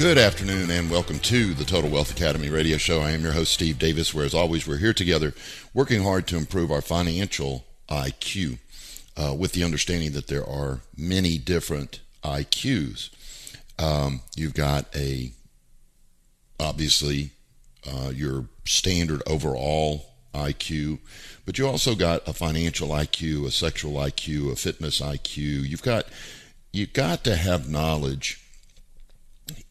Good afternoon and welcome to the Total Wealth Academy radio show. I am your host, Steve Davis, where as always, we're here together working hard to improve our financial IQ uh, with the understanding that there are many different IQs. Um, you've got a, obviously, uh, your standard overall IQ, but you also got a financial IQ, a sexual IQ, a fitness IQ. You've got, you've got to have knowledge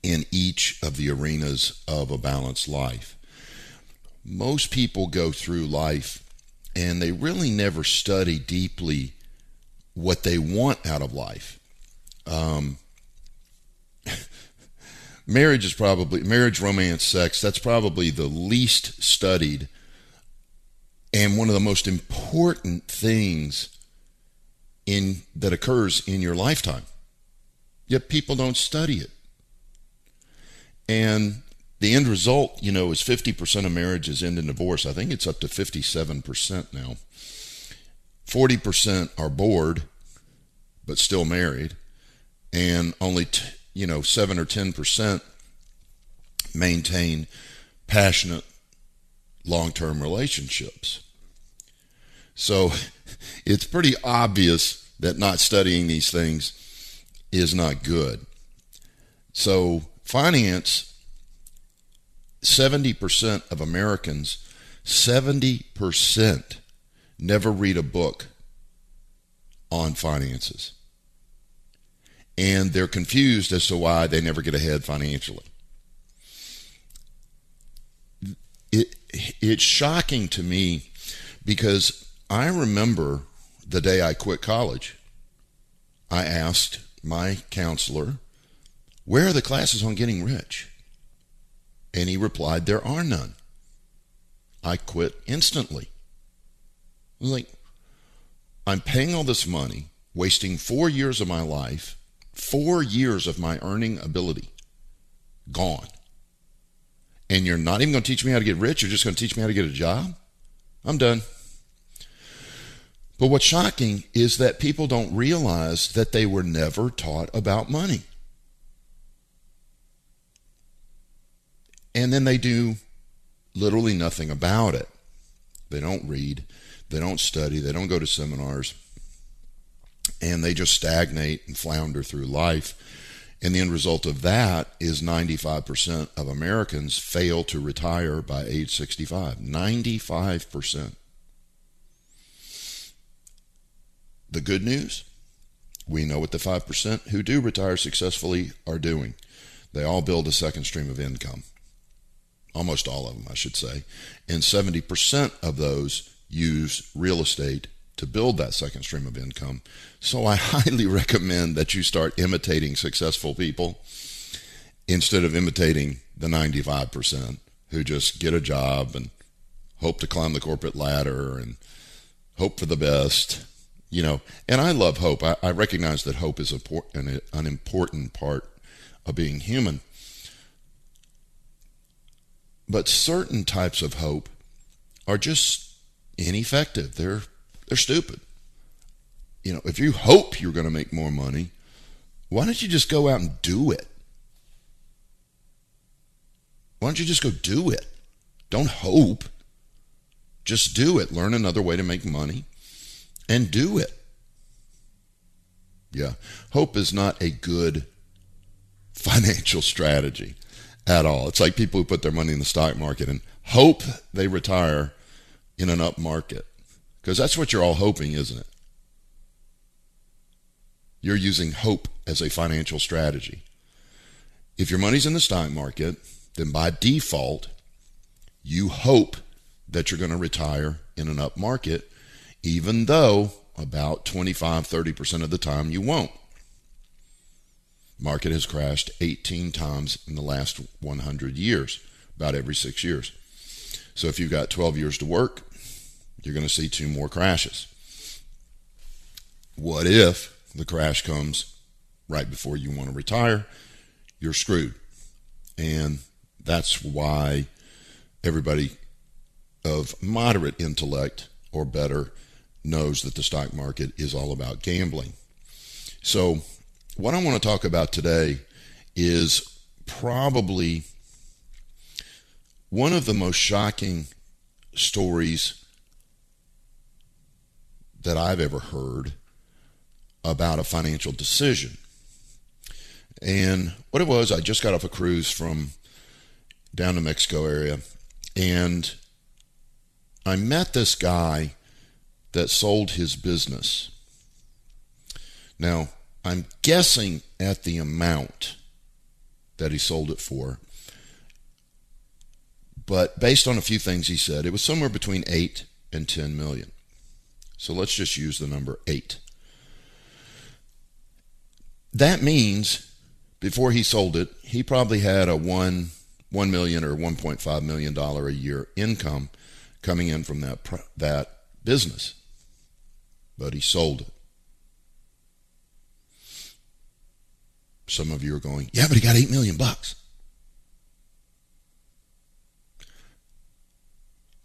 in each of the arenas of a balanced life. Most people go through life and they really never study deeply what they want out of life. Um, marriage is probably marriage, romance, sex. That's probably the least studied and one of the most important things in that occurs in your lifetime. Yet people don't study it. And the end result, you know, is 50% of marriages end in divorce. I think it's up to 57% now. 40% are bored, but still married. And only, t- you know, 7 or 10% maintain passionate long term relationships. So it's pretty obvious that not studying these things is not good. So finance 70% of Americans 70% never read a book on finances. And they're confused as to why they never get ahead financially. It, it's shocking to me because I remember the day I quit college. I asked my counselor, where are the classes on getting rich? And he replied, There are none. I quit instantly. I was like, I'm paying all this money, wasting four years of my life, four years of my earning ability gone. And you're not even going to teach me how to get rich. You're just going to teach me how to get a job. I'm done. But what's shocking is that people don't realize that they were never taught about money. And then they do literally nothing about it. They don't read, they don't study, they don't go to seminars, and they just stagnate and flounder through life. And the end result of that is 95% of Americans fail to retire by age 65. 95%. The good news we know what the 5% who do retire successfully are doing. They all build a second stream of income almost all of them, I should say. And 70% of those use real estate to build that second stream of income. So I highly recommend that you start imitating successful people instead of imitating the 95% who just get a job and hope to climb the corporate ladder and hope for the best. You know, and I love hope. I, I recognize that hope is an, an important part of being human. But certain types of hope are just ineffective. They're they're stupid. You know, if you hope you're going to make more money, why don't you just go out and do it? Why don't you just go do it? Don't hope. Just do it. Learn another way to make money and do it. Yeah. Hope is not a good financial strategy at all. It's like people who put their money in the stock market and hope they retire in an up market. Because that's what you're all hoping, isn't it? You're using hope as a financial strategy. If your money's in the stock market, then by default, you hope that you're going to retire in an up market, even though about 25, 30% of the time you won't. Market has crashed 18 times in the last 100 years. about every six years. So if you've got 12 years to work, you're going to see two more crashes. What if the crash comes right before you want to retire? You're screwed. And that's why everybody of moderate intellect or better knows that the stock market is all about gambling. So, what I want to talk about today is probably one of the most shocking stories that I've ever heard about a financial decision. And what it was, I just got off a cruise from down to Mexico area, and I met this guy that sold his business. Now, I'm guessing at the amount that he sold it for. But based on a few things he said, it was somewhere between 8 and 10 million. So let's just use the number 8. That means before he sold it, he probably had a 1 1 million or 1.5 million dollar a year income coming in from that that business. But he sold it. Some of you are going, "Yeah, but he got 8 million bucks."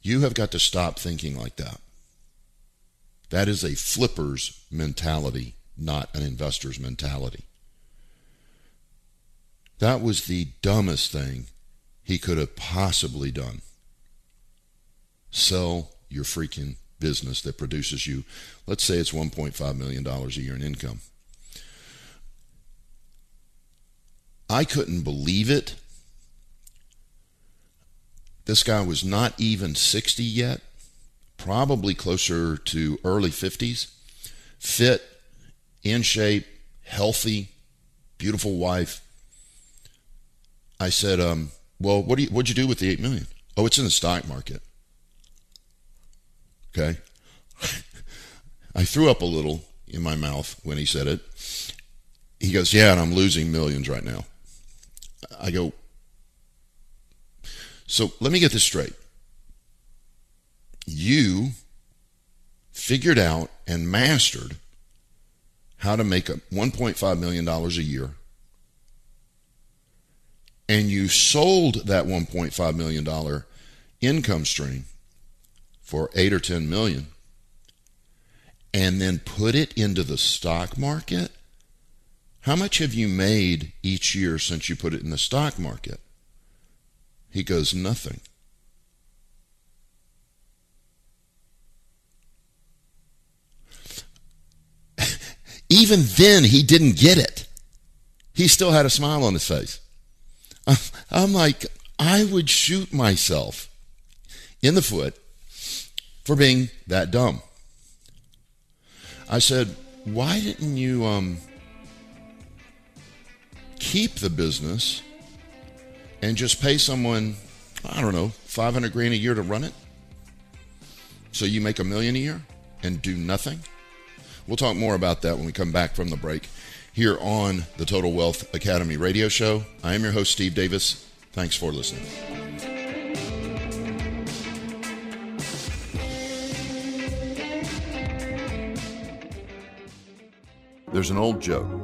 You have got to stop thinking like that. That is a flipper's mentality, not an investor's mentality. That was the dumbest thing he could have possibly done. Sell your freaking business that produces you, let's say it's $1.5 million a year in income. I couldn't believe it this guy was not even 60 yet, probably closer to early 50s, fit, in shape, healthy, beautiful wife. I said, um, well, what do you, what'd you do with the 8 million? Oh, it's in the stock market. Okay. I threw up a little in my mouth when he said it. He goes, yeah, and I'm losing millions right now. I go, so let me get this straight. You figured out and mastered how to make a $1.5 million a year, and you sold that $1.5 million income stream for 8 or 10 million and then put it into the stock market how much have you made each year since you put it in the stock market he goes, Nothing. Even then, he didn't get it. He still had a smile on his face. I'm like, I would shoot myself in the foot for being that dumb. I said, why didn't you um, keep the business and just pay someone, I don't know, 500 grand a year to run it? So you make a million a year and do nothing? We'll talk more about that when we come back from the break here on the Total Wealth Academy radio show. I am your host, Steve Davis. Thanks for listening. There's an old joke.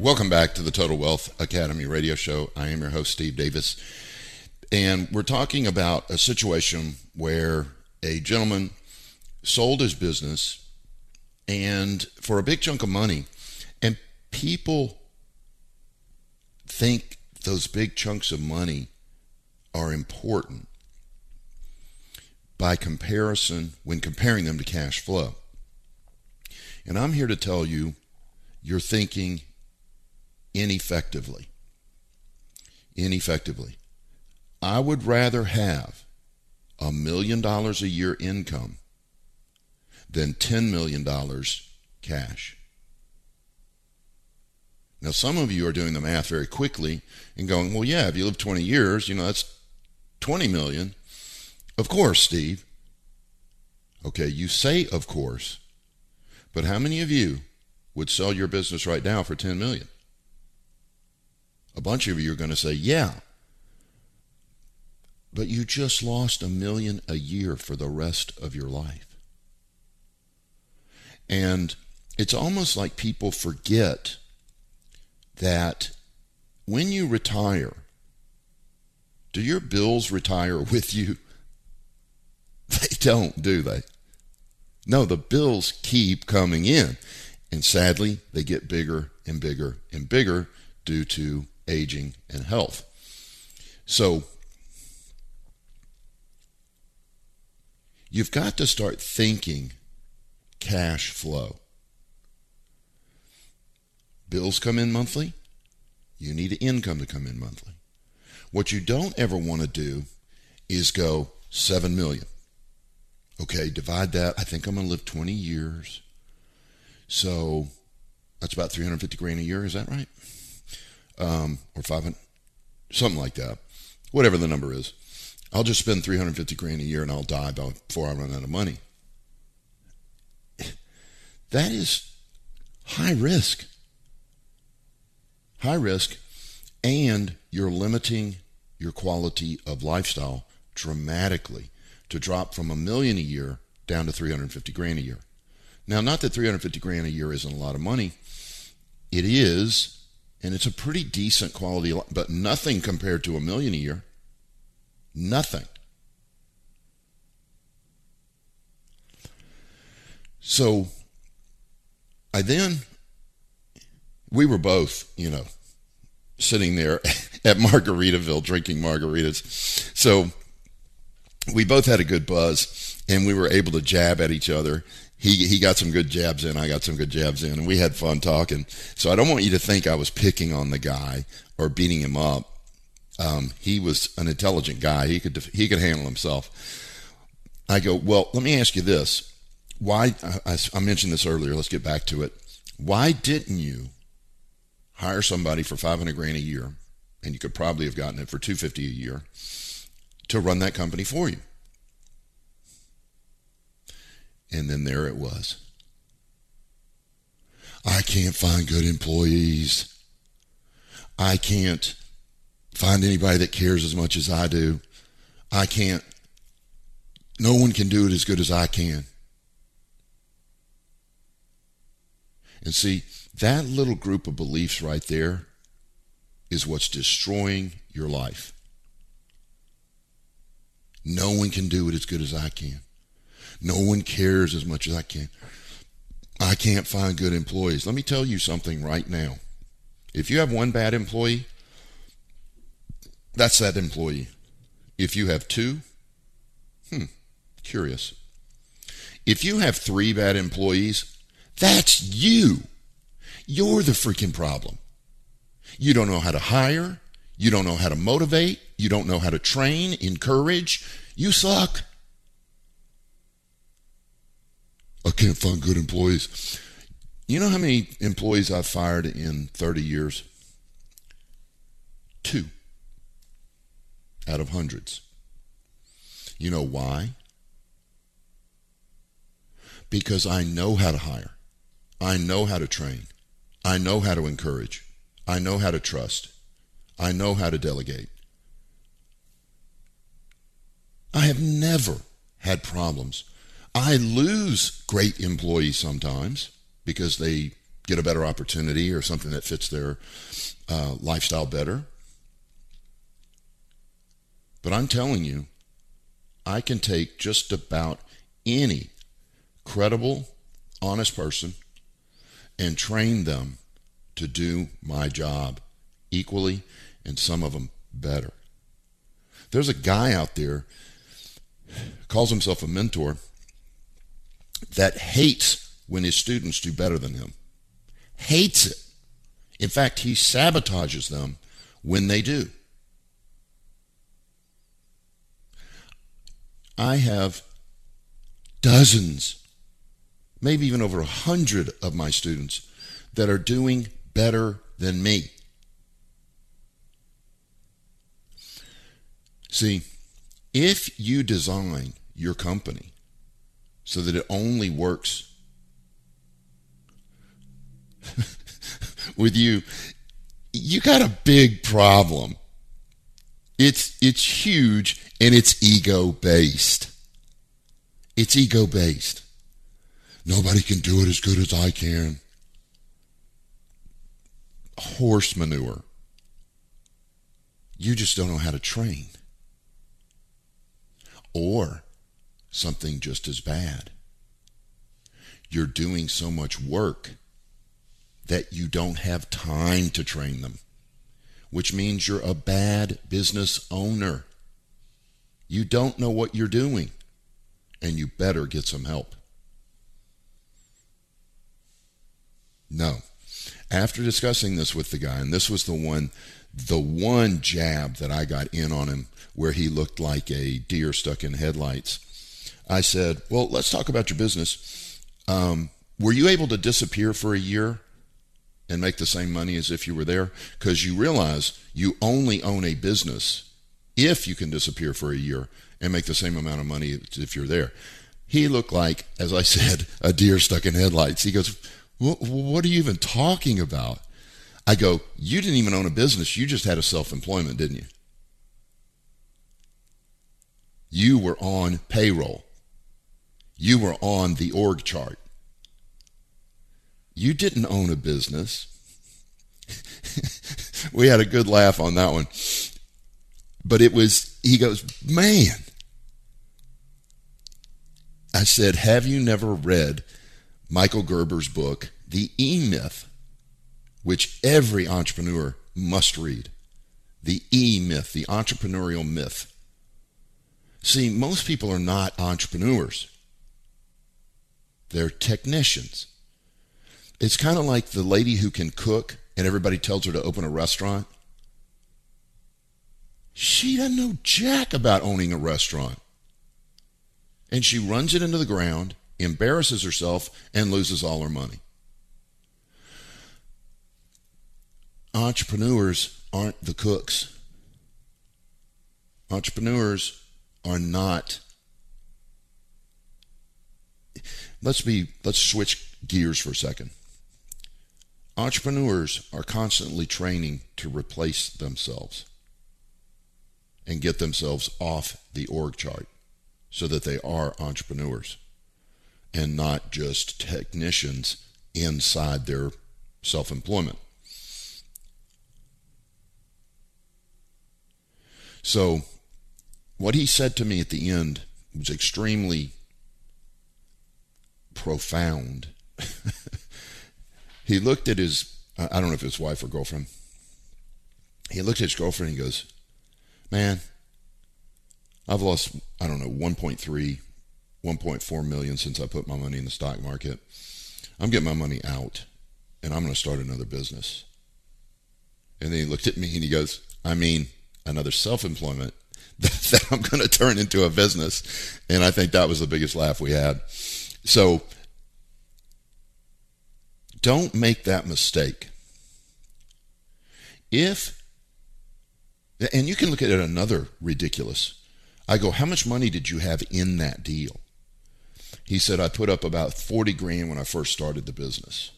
Welcome back to the Total Wealth Academy radio show. I am your host, Steve Davis. And we're talking about a situation where a gentleman sold his business and for a big chunk of money, and people think those big chunks of money are important. by comparison when comparing them to cash flow. And I'm here to tell you you're thinking ineffectively. Ineffectively. I would rather have a million dollars a year income than $10 million cash. Now, some of you are doing the math very quickly and going, well, yeah, if you live 20 years, you know, that's 20 million. Of course, Steve. Okay, you say of course, but how many of you would sell your business right now for 10 million? A bunch of you are going to say, yeah. But you just lost a million a year for the rest of your life. And it's almost like people forget that when you retire, do your bills retire with you? They don't, do they? No, the bills keep coming in. And sadly, they get bigger and bigger and bigger due to aging and health. So, you've got to start thinking cash flow. Bills come in monthly. You need income to come in monthly. What you don't ever want to do is go 7 million. Okay, divide that. I think I'm going to live 20 years. So that's about 350 grand a year. Is that right? Um, or 500, something like that. Whatever the number is. I'll just spend 350 grand a year and I'll die before I run out of money. That is high risk high risk, and you're limiting your quality of lifestyle dramatically to drop from a million a year down to 350 grand a year. Now, not that 350 grand a year isn't a lot of money. It is, and it's a pretty decent quality, but nothing compared to a million a year. Nothing. So I then we were both, you know, sitting there at Margaritaville drinking margaritas. So we both had a good buzz and we were able to jab at each other. He, he got some good jabs in, I got some good jabs in, and we had fun talking. So I don't want you to think I was picking on the guy or beating him up. Um, he was an intelligent guy. He could he could handle himself. I go, well, let me ask you this: Why? I, I mentioned this earlier. Let's get back to it. Why didn't you hire somebody for 500 grand a year, and you could probably have gotten it for 250 a year to run that company for you. And then there it was. I can't find good employees. I can't find anybody that cares as much as I do. I can't. No one can do it as good as I can. And see, that little group of beliefs right there is what's destroying your life. No one can do it as good as I can. No one cares as much as I can. I can't find good employees. Let me tell you something right now. If you have one bad employee, that's that employee. If you have two, hmm, curious. If you have three bad employees, that's you. You're the freaking problem. You don't know how to hire. You don't know how to motivate. You don't know how to train, encourage. You suck. I can't find good employees. You know how many employees I've fired in 30 years? Two out of hundreds. You know why? Because I know how to hire. I know how to train. I know how to encourage. I know how to trust. I know how to delegate. I have never had problems. I lose great employees sometimes because they get a better opportunity or something that fits their uh, lifestyle better. But I'm telling you, I can take just about any credible, honest person and train them to do my job equally and some of them better. There's a guy out there calls himself a mentor that hates when his students do better than him. Hates it. In fact, he sabotages them when they do. I have dozens, maybe even over a hundred of my students that are doing better than me. See, if you design your company so that it only works with you, you got a big problem. It's it's huge and it's ego based. It's ego based. Nobody can do it as good as I can. Horse manure. You just don't know how to train. Or something just as bad. You're doing so much work that you don't have time to train them, which means you're a bad business owner. You don't know what you're doing, and you better get some help. No. After discussing this with the guy, and this was the one, the one jab that I got in on him where he looked like a deer stuck in headlights. I said, Well, let's talk about your business. Um, were you able to disappear for a year and make the same money as if you were there? Because you realize you only own a business if you can disappear for a year and make the same amount of money if you're there. He looked like, as I said, a deer stuck in headlights. He goes, What are you even talking about? I go, You didn't even own a business. You just had a self employment, didn't you? You were on payroll. You were on the org chart. You didn't own a business. we had a good laugh on that one. But it was, he goes, man. I said, have you never read Michael Gerber's book, The E Myth, which every entrepreneur must read? The E Myth, the entrepreneurial myth. See, most people are not entrepreneurs. They're technicians. It's kind of like the lady who can cook and everybody tells her to open a restaurant. She doesn't know jack about owning a restaurant. And she runs it into the ground, embarrasses herself, and loses all her money. Entrepreneurs aren't the cooks. Entrepreneurs are not let's be let's switch gears for a second. Entrepreneurs are constantly training to replace themselves and get themselves off the org chart so that they are entrepreneurs and not just technicians inside their self-employment. So what he said to me at the end was extremely profound. he looked at his, I don't know if his wife or girlfriend. He looked at his girlfriend and he goes, Man, I've lost, I don't know, 1.3, 1.4 million since I put my money in the stock market. I'm getting my money out and I'm going to start another business. And then he looked at me and he goes, I mean, another self employment that I'm going to turn into a business. And I think that was the biggest laugh we had. So don't make that mistake. If, and you can look at it another ridiculous. I go, how much money did you have in that deal? He said, I put up about 40 grand when I first started the business.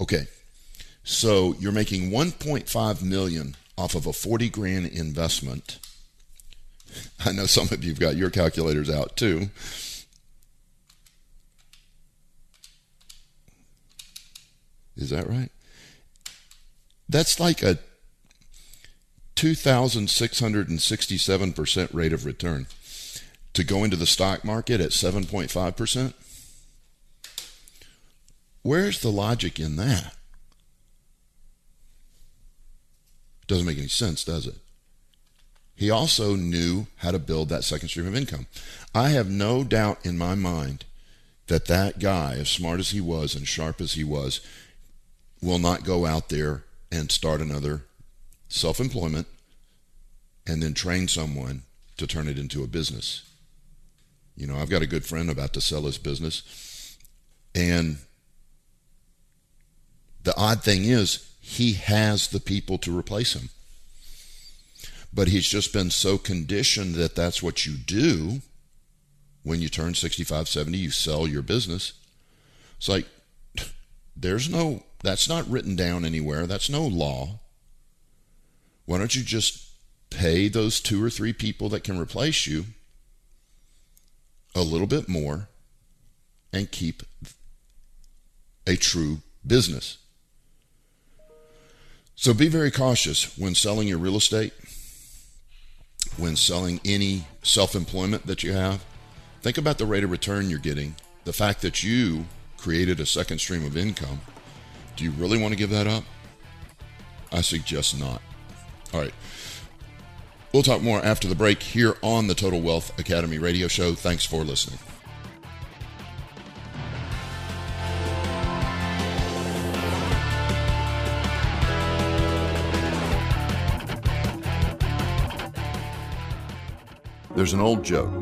Okay, so you're making 1.5 million off of a 40 grand investment. I know some of you've got your calculators out too. Is that right? That's like a 2,667% rate of return. To go into the stock market at 7.5%? Where's the logic in that? Doesn't make any sense, does it? he also knew how to build that second stream of income. I have no doubt in my mind that that guy, as smart as he was and sharp as he was, will not go out there and start another self employment and then train someone to turn it into a business. You know, I've got a good friend about to sell his business. And the odd thing is, he has the people to replace him. But he's just been so conditioned that that's what you do when you turn 65, 70, you sell your business. It's like, there's no, that's not written down anywhere. That's no law. Why don't you just pay those two or three people that can replace you a little bit more and keep a true business? So be very cautious when selling your real estate, when selling any self employment that you have. Think about the rate of return you're getting, the fact that you created a second stream of income. Do you really want to give that up? I suggest not. All right. We'll talk more after the break here on the Total Wealth Academy radio show. Thanks for listening. There's an old joke.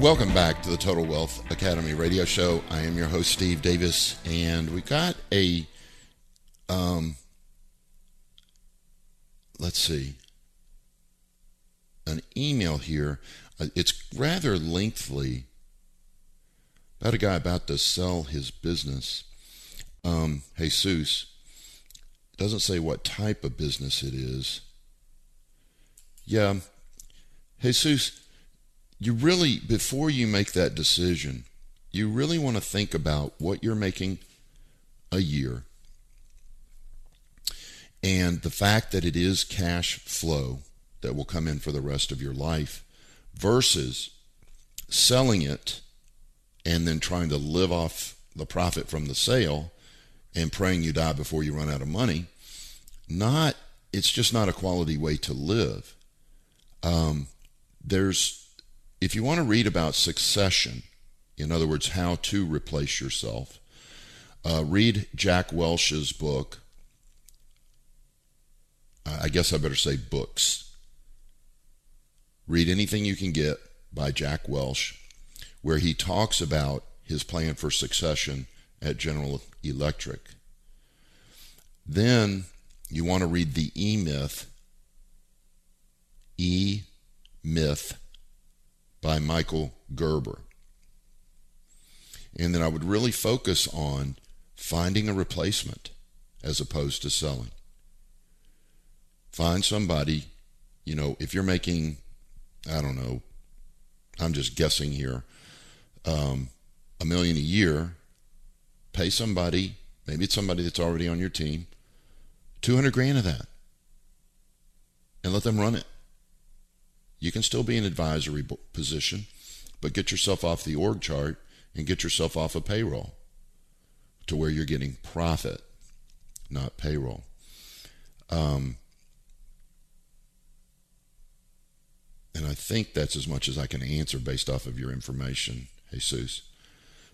Welcome back to the Total Wealth Academy radio show. I am your host, Steve Davis, and we got a, um, let's see, an email here. Uh, it's rather lengthy about a guy about to sell his business. Um, Jesus doesn't say what type of business it is. Yeah, Jesus you really, before you make that decision, you really want to think about what you're making a year and the fact that it is cash flow that will come in for the rest of your life versus selling it and then trying to live off the profit from the sale and praying you die before you run out of money not it's just not a quality way to live. Um, there's if you want to read about succession, in other words, how to replace yourself, uh, read Jack Welch's book. I guess I better say books. Read anything you can get by Jack Welch, where he talks about his plan for succession at General Electric. Then you want to read the E Myth, E Myth by Michael Gerber. And then I would really focus on finding a replacement as opposed to selling. Find somebody, you know, if you're making, I don't know, I'm just guessing here, um, a million a year, pay somebody, maybe it's somebody that's already on your team, 200 grand of that, and let them run it. You can still be an advisory position, but get yourself off the org chart and get yourself off of payroll to where you're getting profit, not payroll. Um, and I think that's as much as I can answer based off of your information, Jesus.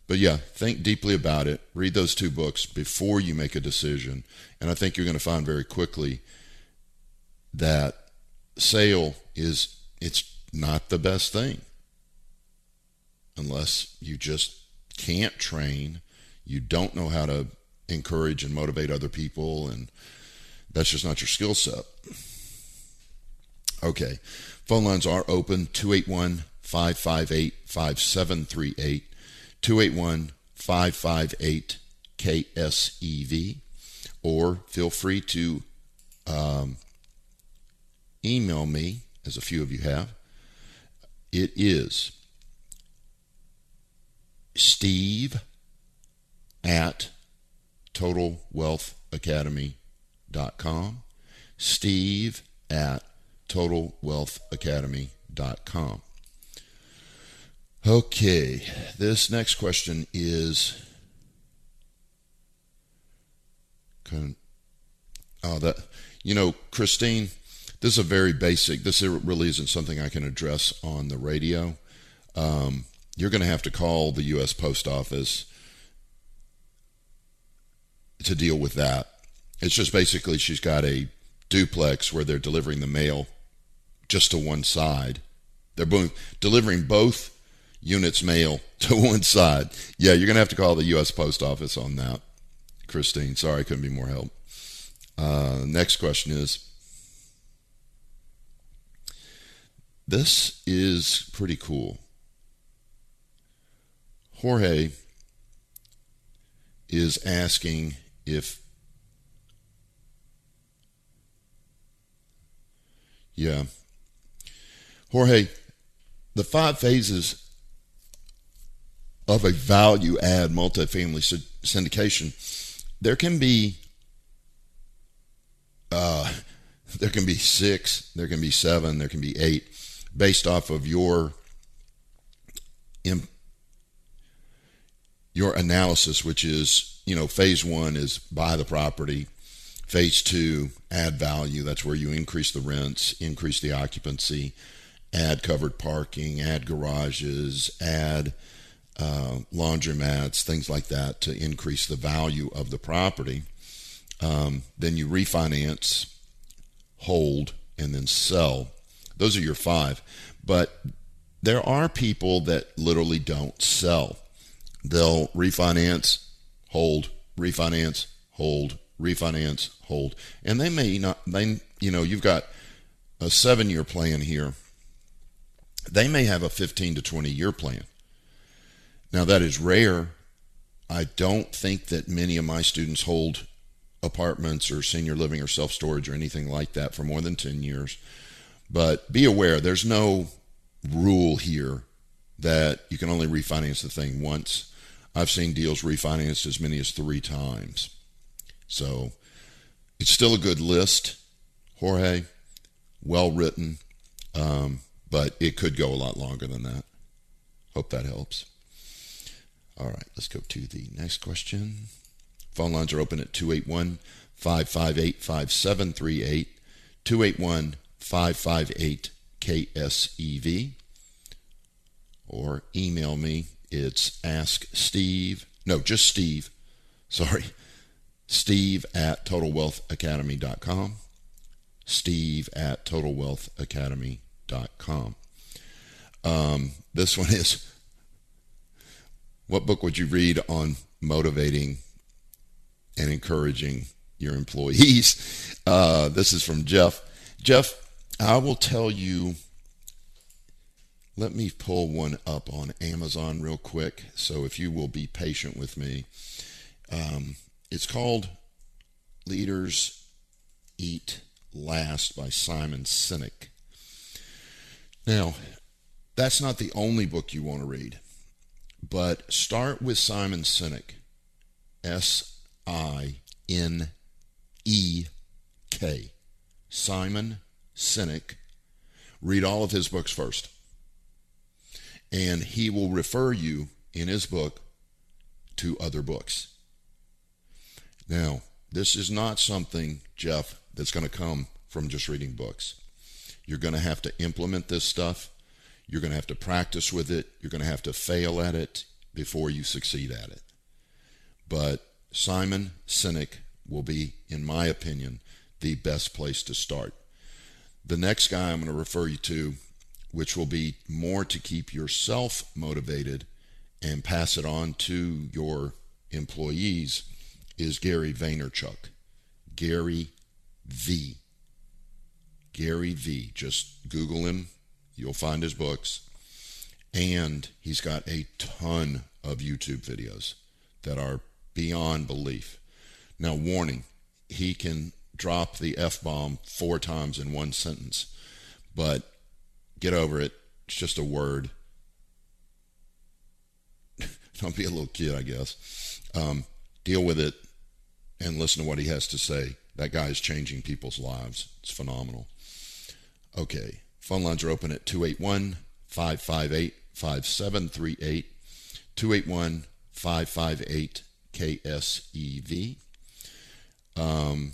But yeah, think deeply about it. Read those two books before you make a decision. And I think you're going to find very quickly that sale is it's not the best thing unless you just can't train, you don't know how to encourage and motivate other people, and that's just not your skill set. Okay, phone lines are open 281 558 5738. 281 558 KSEV, or feel free to um, email me, as a few of you have. It is steve at totalwealthacademy.com. Steve at totalwealthacademy.com. Okay, this next question is kind of, oh, uh, that, you know, Christine, this is a very basic, this really isn't something I can address on the radio. Um, you're going to have to call the U.S. Post Office to deal with that. It's just basically she's got a duplex where they're delivering the mail just to one side. They're delivering both units mail to one side. Yeah, you're going to have to call the U.S. Post Office on that. Christine, sorry I couldn't be more help. Uh, next question is this is pretty cool. Jorge is asking if yeah jorge the five phases of a value add multifamily syndication there can be uh, there can be six there can be seven there can be eight based off of your your analysis which is you know, phase one is buy the property. Phase two, add value. That's where you increase the rents, increase the occupancy, add covered parking, add garages, add uh, laundromats, things like that to increase the value of the property. Um, then you refinance, hold, and then sell. Those are your five. But there are people that literally don't sell. They'll refinance, hold, refinance, hold, refinance, hold. And they may not, they, you know, you've got a seven year plan here. They may have a 15 to 20 year plan. Now, that is rare. I don't think that many of my students hold apartments or senior living or self storage or anything like that for more than 10 years. But be aware, there's no rule here that you can only refinance the thing once. I've seen deals refinanced as many as three times. So it's still a good list, Jorge. Well written, um, but it could go a lot longer than that. Hope that helps. All right, let's go to the next question. Phone lines are open at 281 558 5738. 281 558 KSEV. Or email me it's Ask Steve. No, just Steve. Sorry. Steve at TotalWealthAcademy.com. Steve at TotalWealthAcademy.com. Um, this one is What book would you read on motivating and encouraging your employees? Uh, this is from Jeff. Jeff, I will tell you let me pull one up on Amazon real quick. So if you will be patient with me, um, it's called Leaders Eat Last by Simon Sinek. Now, that's not the only book you want to read, but start with Simon Sinek. S I N E K. Simon Sinek. Read all of his books first and he will refer you in his book to other books. Now, this is not something, Jeff, that's going to come from just reading books. You're going to have to implement this stuff. You're going to have to practice with it. You're going to have to fail at it before you succeed at it. But Simon Sinek will be, in my opinion, the best place to start. The next guy I'm going to refer you to which will be more to keep yourself motivated and pass it on to your employees, is Gary Vaynerchuk. Gary V. Gary V. Just Google him, you'll find his books. And he's got a ton of YouTube videos. that are beyond belief. Now, warning, he can drop the F bomb four times in one sentence, but get over it. It's just a word. Don't be a little kid, I guess. Um, deal with it and listen to what he has to say. That guy is changing people's lives. It's phenomenal. Okay. Phone lines are open at 281 558 5738. 281 558 KSEV. Um,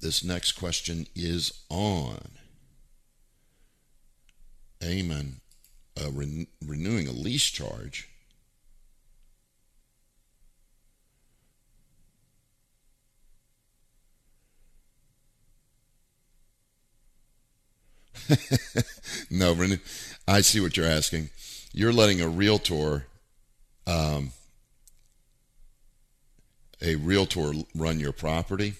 this next question is on Amen. Ren- renewing a lease charge. no, Brendan, I see what you're asking. You're letting a realtor, um, a realtor run your property.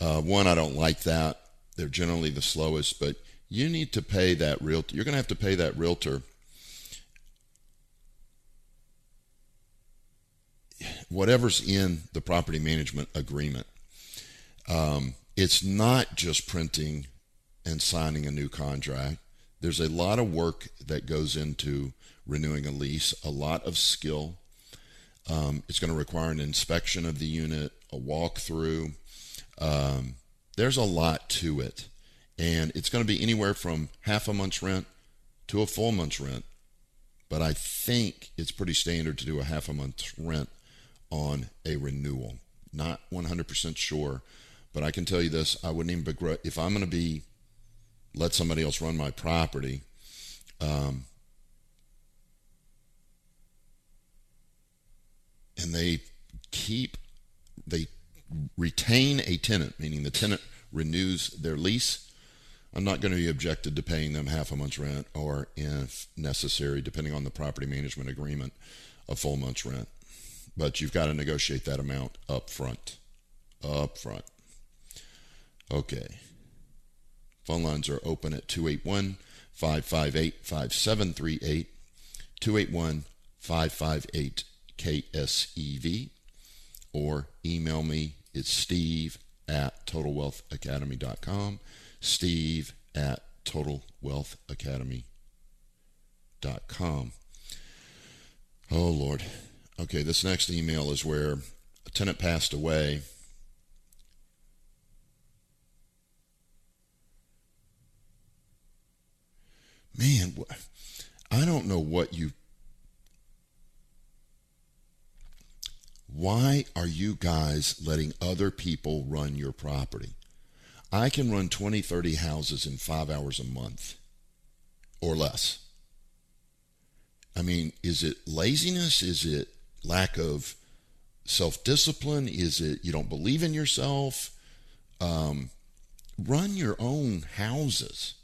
Uh, one, I don't like that. They're generally the slowest, but you need to pay that realtor. You're going to have to pay that realtor whatever's in the property management agreement. Um, it's not just printing and signing a new contract. There's a lot of work that goes into renewing a lease, a lot of skill. Um, it's going to require an inspection of the unit, a walkthrough. Um, there's a lot to it. And it's going to be anywhere from half a month's rent to a full month's rent. But I think it's pretty standard to do a half a month's rent on a renewal. Not 100% sure, but I can tell you this I wouldn't even begrudge, if I'm going to be let somebody else run my property. Um, and they keep, they retain a tenant, meaning the tenant renews their lease. I'm not going to be objected to paying them half a month's rent or, if necessary, depending on the property management agreement, a full month's rent. But you've got to negotiate that amount up front. Up front. Okay. Phone lines are open at 281 558 5738, 281 558 KSEV, or email me. It's steve at totalwealthacademy.com. Steve at totalwealthacademy.com. Oh, Lord. Okay, this next email is where a tenant passed away man, I don't know what you. Why are you guys letting other people run your property? I can run 20, 30 houses in five hours a month or less. I mean, is it laziness? Is it lack of self discipline? Is it you don't believe in yourself? Um, run your own houses.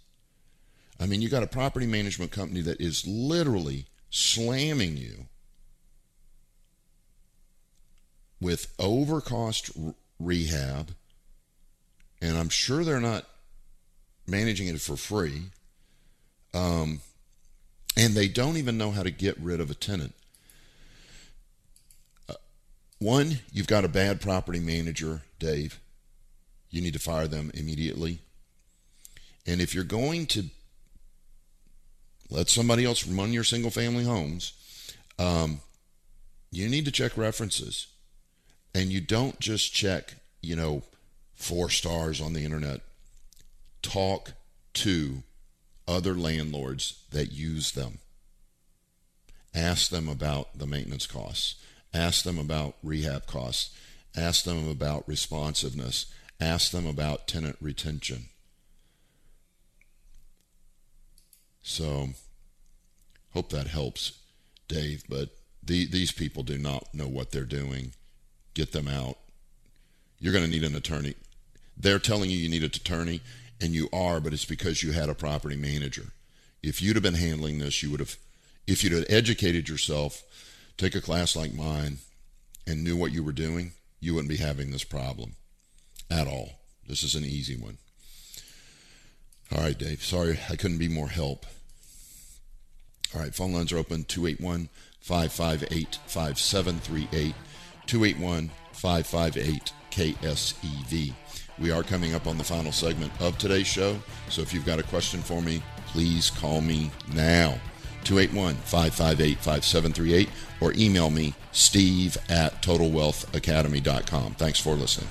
I mean, you got a property management company that is literally slamming you with overcost rehab, and I'm sure they're not managing it for free. Um, and they don't even know how to get rid of a tenant. Uh, one, you've got a bad property manager, Dave. You need to fire them immediately. And if you're going to let somebody else run your single family homes. Um, you need to check references. And you don't just check, you know, four stars on the internet. Talk to other landlords that use them. Ask them about the maintenance costs. Ask them about rehab costs. Ask them about responsiveness. Ask them about tenant retention. So, hope that helps, Dave. But the, these people do not know what they're doing. Get them out. You're going to need an attorney. They're telling you you need an attorney, and you are, but it's because you had a property manager. If you'd have been handling this, you would have, if you'd have educated yourself, take a class like mine, and knew what you were doing, you wouldn't be having this problem at all. This is an easy one. All right, Dave. Sorry I couldn't be more help. All right, phone lines are open 281 558 5738. 281 558 KSEV. We are coming up on the final segment of today's show, so if you've got a question for me, please call me now. 281 558 5738 or email me steve at totalwealthacademy.com. Thanks for listening.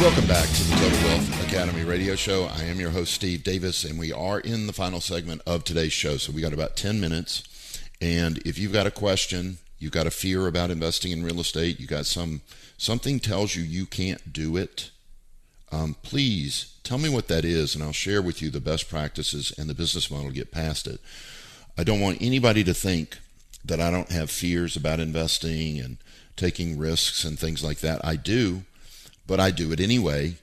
Welcome back to the Total Wealth Academy radio show. I am your host, Steve Davis, and we are in the final segment of today's show. So we got about 10 minutes. And if you've got a question, you've got a fear about investing in real estate, you got some something tells you you can't do it, um, please tell me what that is, and I'll share with you the best practices and the business model to get past it. I don't want anybody to think that I don't have fears about investing and taking risks and things like that. I do but I do it anyway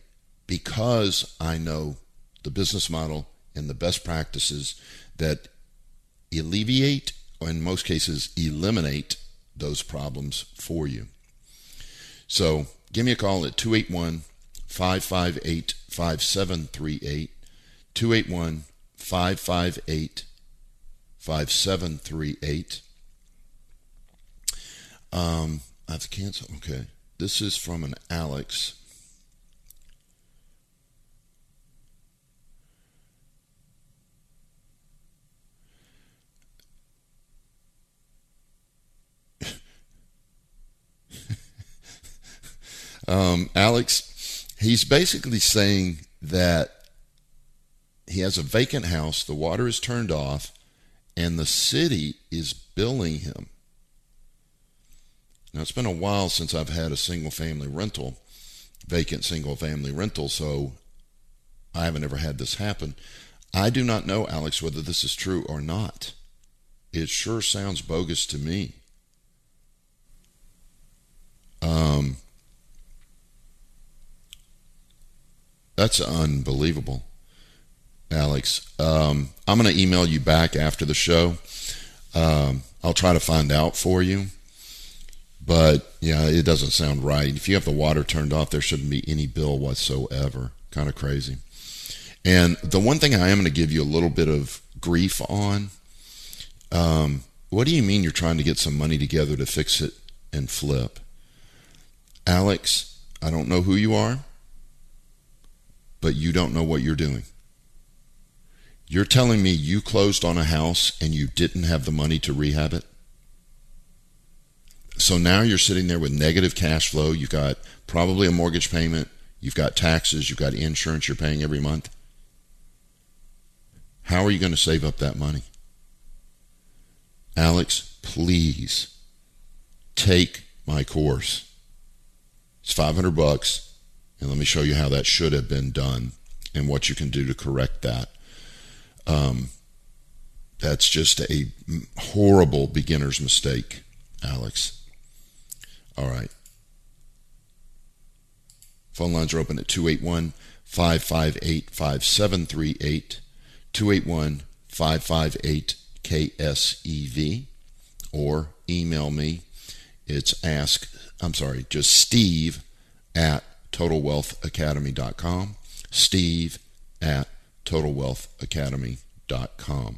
because I know the business model and the best practices that alleviate, or in most cases, eliminate those problems for you. So give me a call at 281 558 5738. 281 558 5738. Um, I have to cancel. Okay. This is from an Alex. um, Alex, he's basically saying that he has a vacant house, the water is turned off, and the city is billing him now, it's been a while since I've had a single family rental, vacant single family rental, so I haven't ever had this happen. I do not know, Alex, whether this is true or not. It sure sounds bogus to me. Um, that's unbelievable, Alex. Um, I'm going to email you back after the show. Um, I'll try to find out for you. But yeah, it doesn't sound right. If you have the water turned off, there shouldn't be any bill whatsoever. Kind of crazy. And the one thing I am going to give you a little bit of grief on um, what do you mean you're trying to get some money together to fix it and flip? Alex, I don't know who you are, but you don't know what you're doing. You're telling me you closed on a house and you didn't have the money to rehab it? So now you're sitting there with negative cash flow. You've got probably a mortgage payment. You've got taxes. You've got insurance you're paying every month. How are you going to save up that money? Alex, please take my course. It's 500 bucks and let me show you how that should have been done and what you can do to correct that. Um, that's just a horrible beginner's mistake, Alex. All right. Phone lines are open at 281 558 5738, 281 558 KSEV, or email me. It's ask, I'm sorry, just steve at totalwealthacademy.com. Steve at totalwealthacademy.com.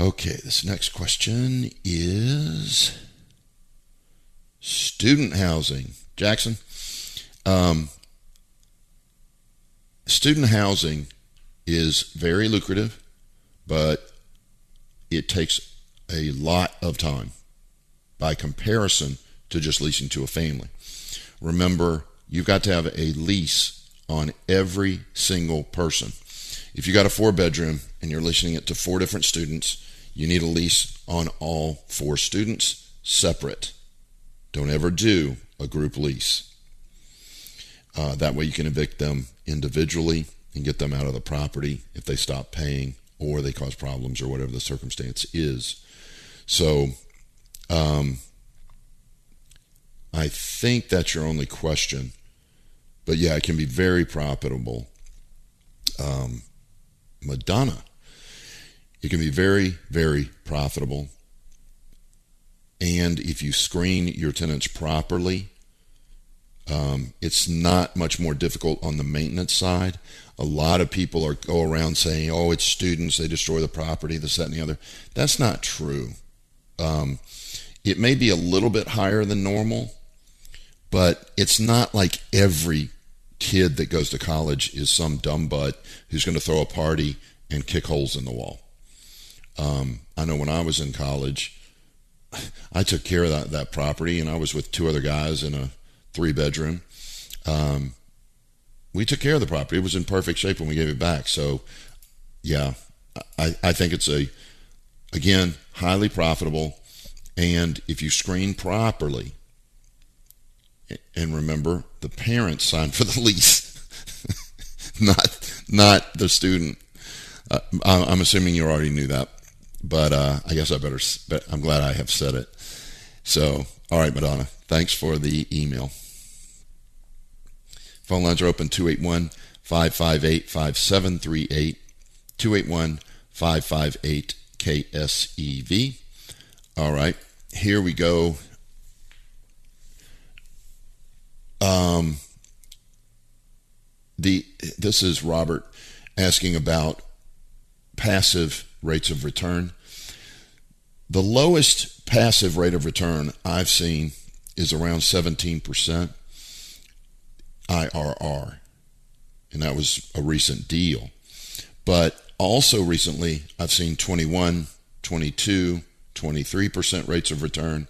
Okay, this next question is Student housing. Jackson, um, student housing is very lucrative, but it takes a lot of time by comparison to just leasing to a family. Remember, you've got to have a lease on every single person. If you got a four bedroom and you're leasing it to four different students, you need a lease on all four students separate. Don't ever do a group lease. Uh, that way you can evict them individually and get them out of the property if they stop paying or they cause problems or whatever the circumstance is. So, um, I think that's your only question. But yeah, it can be very profitable. Um, Madonna. It can be very, very profitable. And if you screen your tenants properly, um, it's not much more difficult on the maintenance side. A lot of people are go around saying, "Oh, it's students; they destroy the property, this, that, and the other." That's not true. Um, it may be a little bit higher than normal, but it's not like every kid that goes to college is some dumb butt who's going to throw a party and kick holes in the wall. Um, I know when I was in college, I took care of that, that property, and I was with two other guys in a three bedroom. Um, we took care of the property. It was in perfect shape when we gave it back. So, yeah, I, I think it's a, again, highly profitable. And if you screen properly, and remember, the parents signed for the lease, not not the student. Uh, I'm assuming you already knew that, but uh, I guess I better. I'm glad I have said it. So, all right, Madonna, thanks for the email. Phone lines are open 281 558 5738. 281 558 KSEV. All right, here we go Um, the this is Robert asking about passive rates of return. The lowest passive rate of return I've seen is around 17% IRR. And that was a recent deal. But also recently, I've seen 21, 22, 23% rates of return.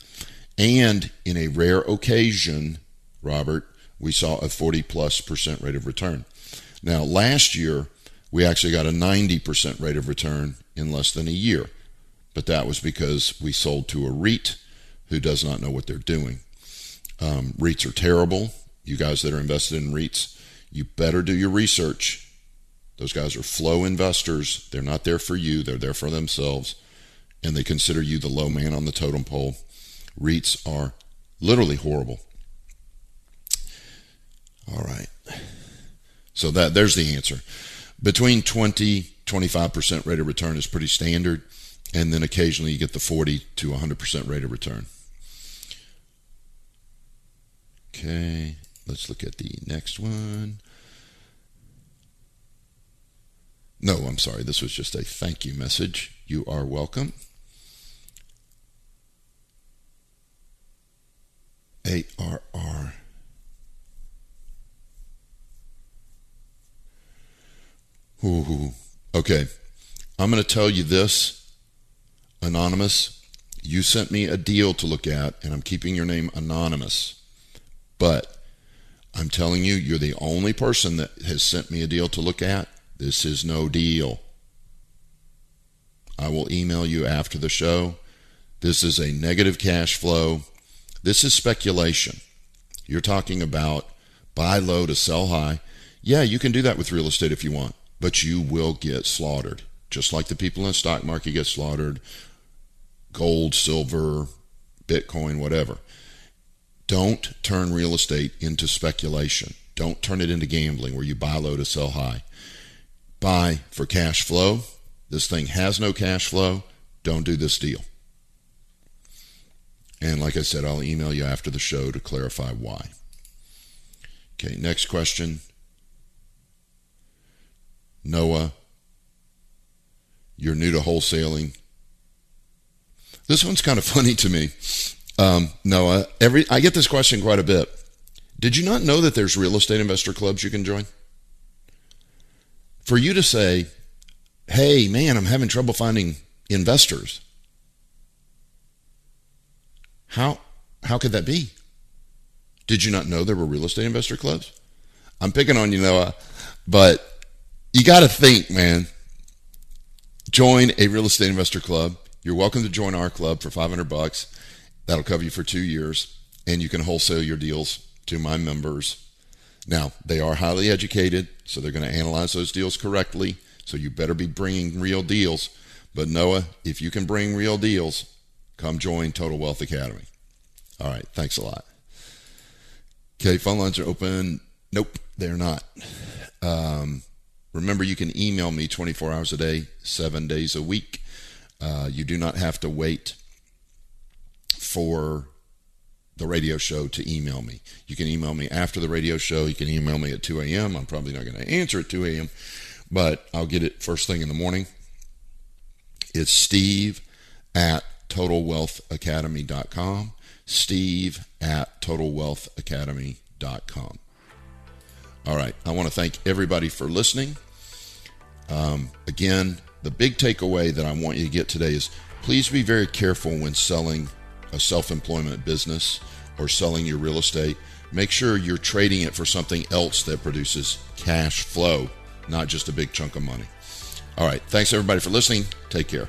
And in a rare occasion, Robert, we saw a 40 plus percent rate of return. Now, last year, we actually got a 90% rate of return in less than a year. But that was because we sold to a REIT who does not know what they're doing. Um, REITs are terrible. You guys that are invested in REITs, you better do your research. Those guys are flow investors. They're not there for you, they're there for themselves. And they consider you the low man on the totem pole. REITs are literally horrible. All right. So that there's the answer. Between 20 25% rate of return is pretty standard and then occasionally you get the 40 to 100% rate of return. Okay, let's look at the next one. No, I'm sorry. This was just a thank you message. You are welcome. ARR Ooh, okay. I'm going to tell you this, Anonymous. You sent me a deal to look at, and I'm keeping your name anonymous. But I'm telling you, you're the only person that has sent me a deal to look at. This is no deal. I will email you after the show. This is a negative cash flow. This is speculation. You're talking about buy low to sell high. Yeah, you can do that with real estate if you want but you will get slaughtered. Just like the people in the stock market get slaughtered, gold, silver, Bitcoin, whatever. Don't turn real estate into speculation. Don't turn it into gambling where you buy low to sell high. Buy for cash flow. This thing has no cash flow. Don't do this deal. And like I said, I'll email you after the show to clarify why. Okay, next question. Noah, you're new to wholesaling. This one's kind of funny to me. Um, Noah, every I get this question quite a bit. Did you not know that there's real estate investor clubs you can join? For you to say, "Hey, man, I'm having trouble finding investors." How how could that be? Did you not know there were real estate investor clubs? I'm picking on you, Noah, but you got to think, man. Join a real estate investor club. You're welcome to join our club for 500 bucks. That'll cover you for two years, and you can wholesale your deals to my members. Now, they are highly educated, so they're going to analyze those deals correctly. So you better be bringing real deals. But Noah, if you can bring real deals, come join Total Wealth Academy. All right, thanks a lot. Okay, phone lines are open. Nope, they're not. Um, remember, you can email me 24 hours a day, seven days a week. Uh, you do not have to wait for the radio show to email me. You can email me after the radio show. You can email me at 2 a.m. I'm probably not going to answer at 2 a.m., but I'll get it first thing in the morning. It's steve at totalwealthacademy.com. Steve at totalwealthacademy.com. All right. I want to thank everybody for listening. Um, again, the big takeaway that I want you to get today is please be very careful when selling a self employment business or selling your real estate, make sure you're trading it for something else that produces cash flow, not just a big chunk of money. All right. Thanks, everybody, for listening. Take care.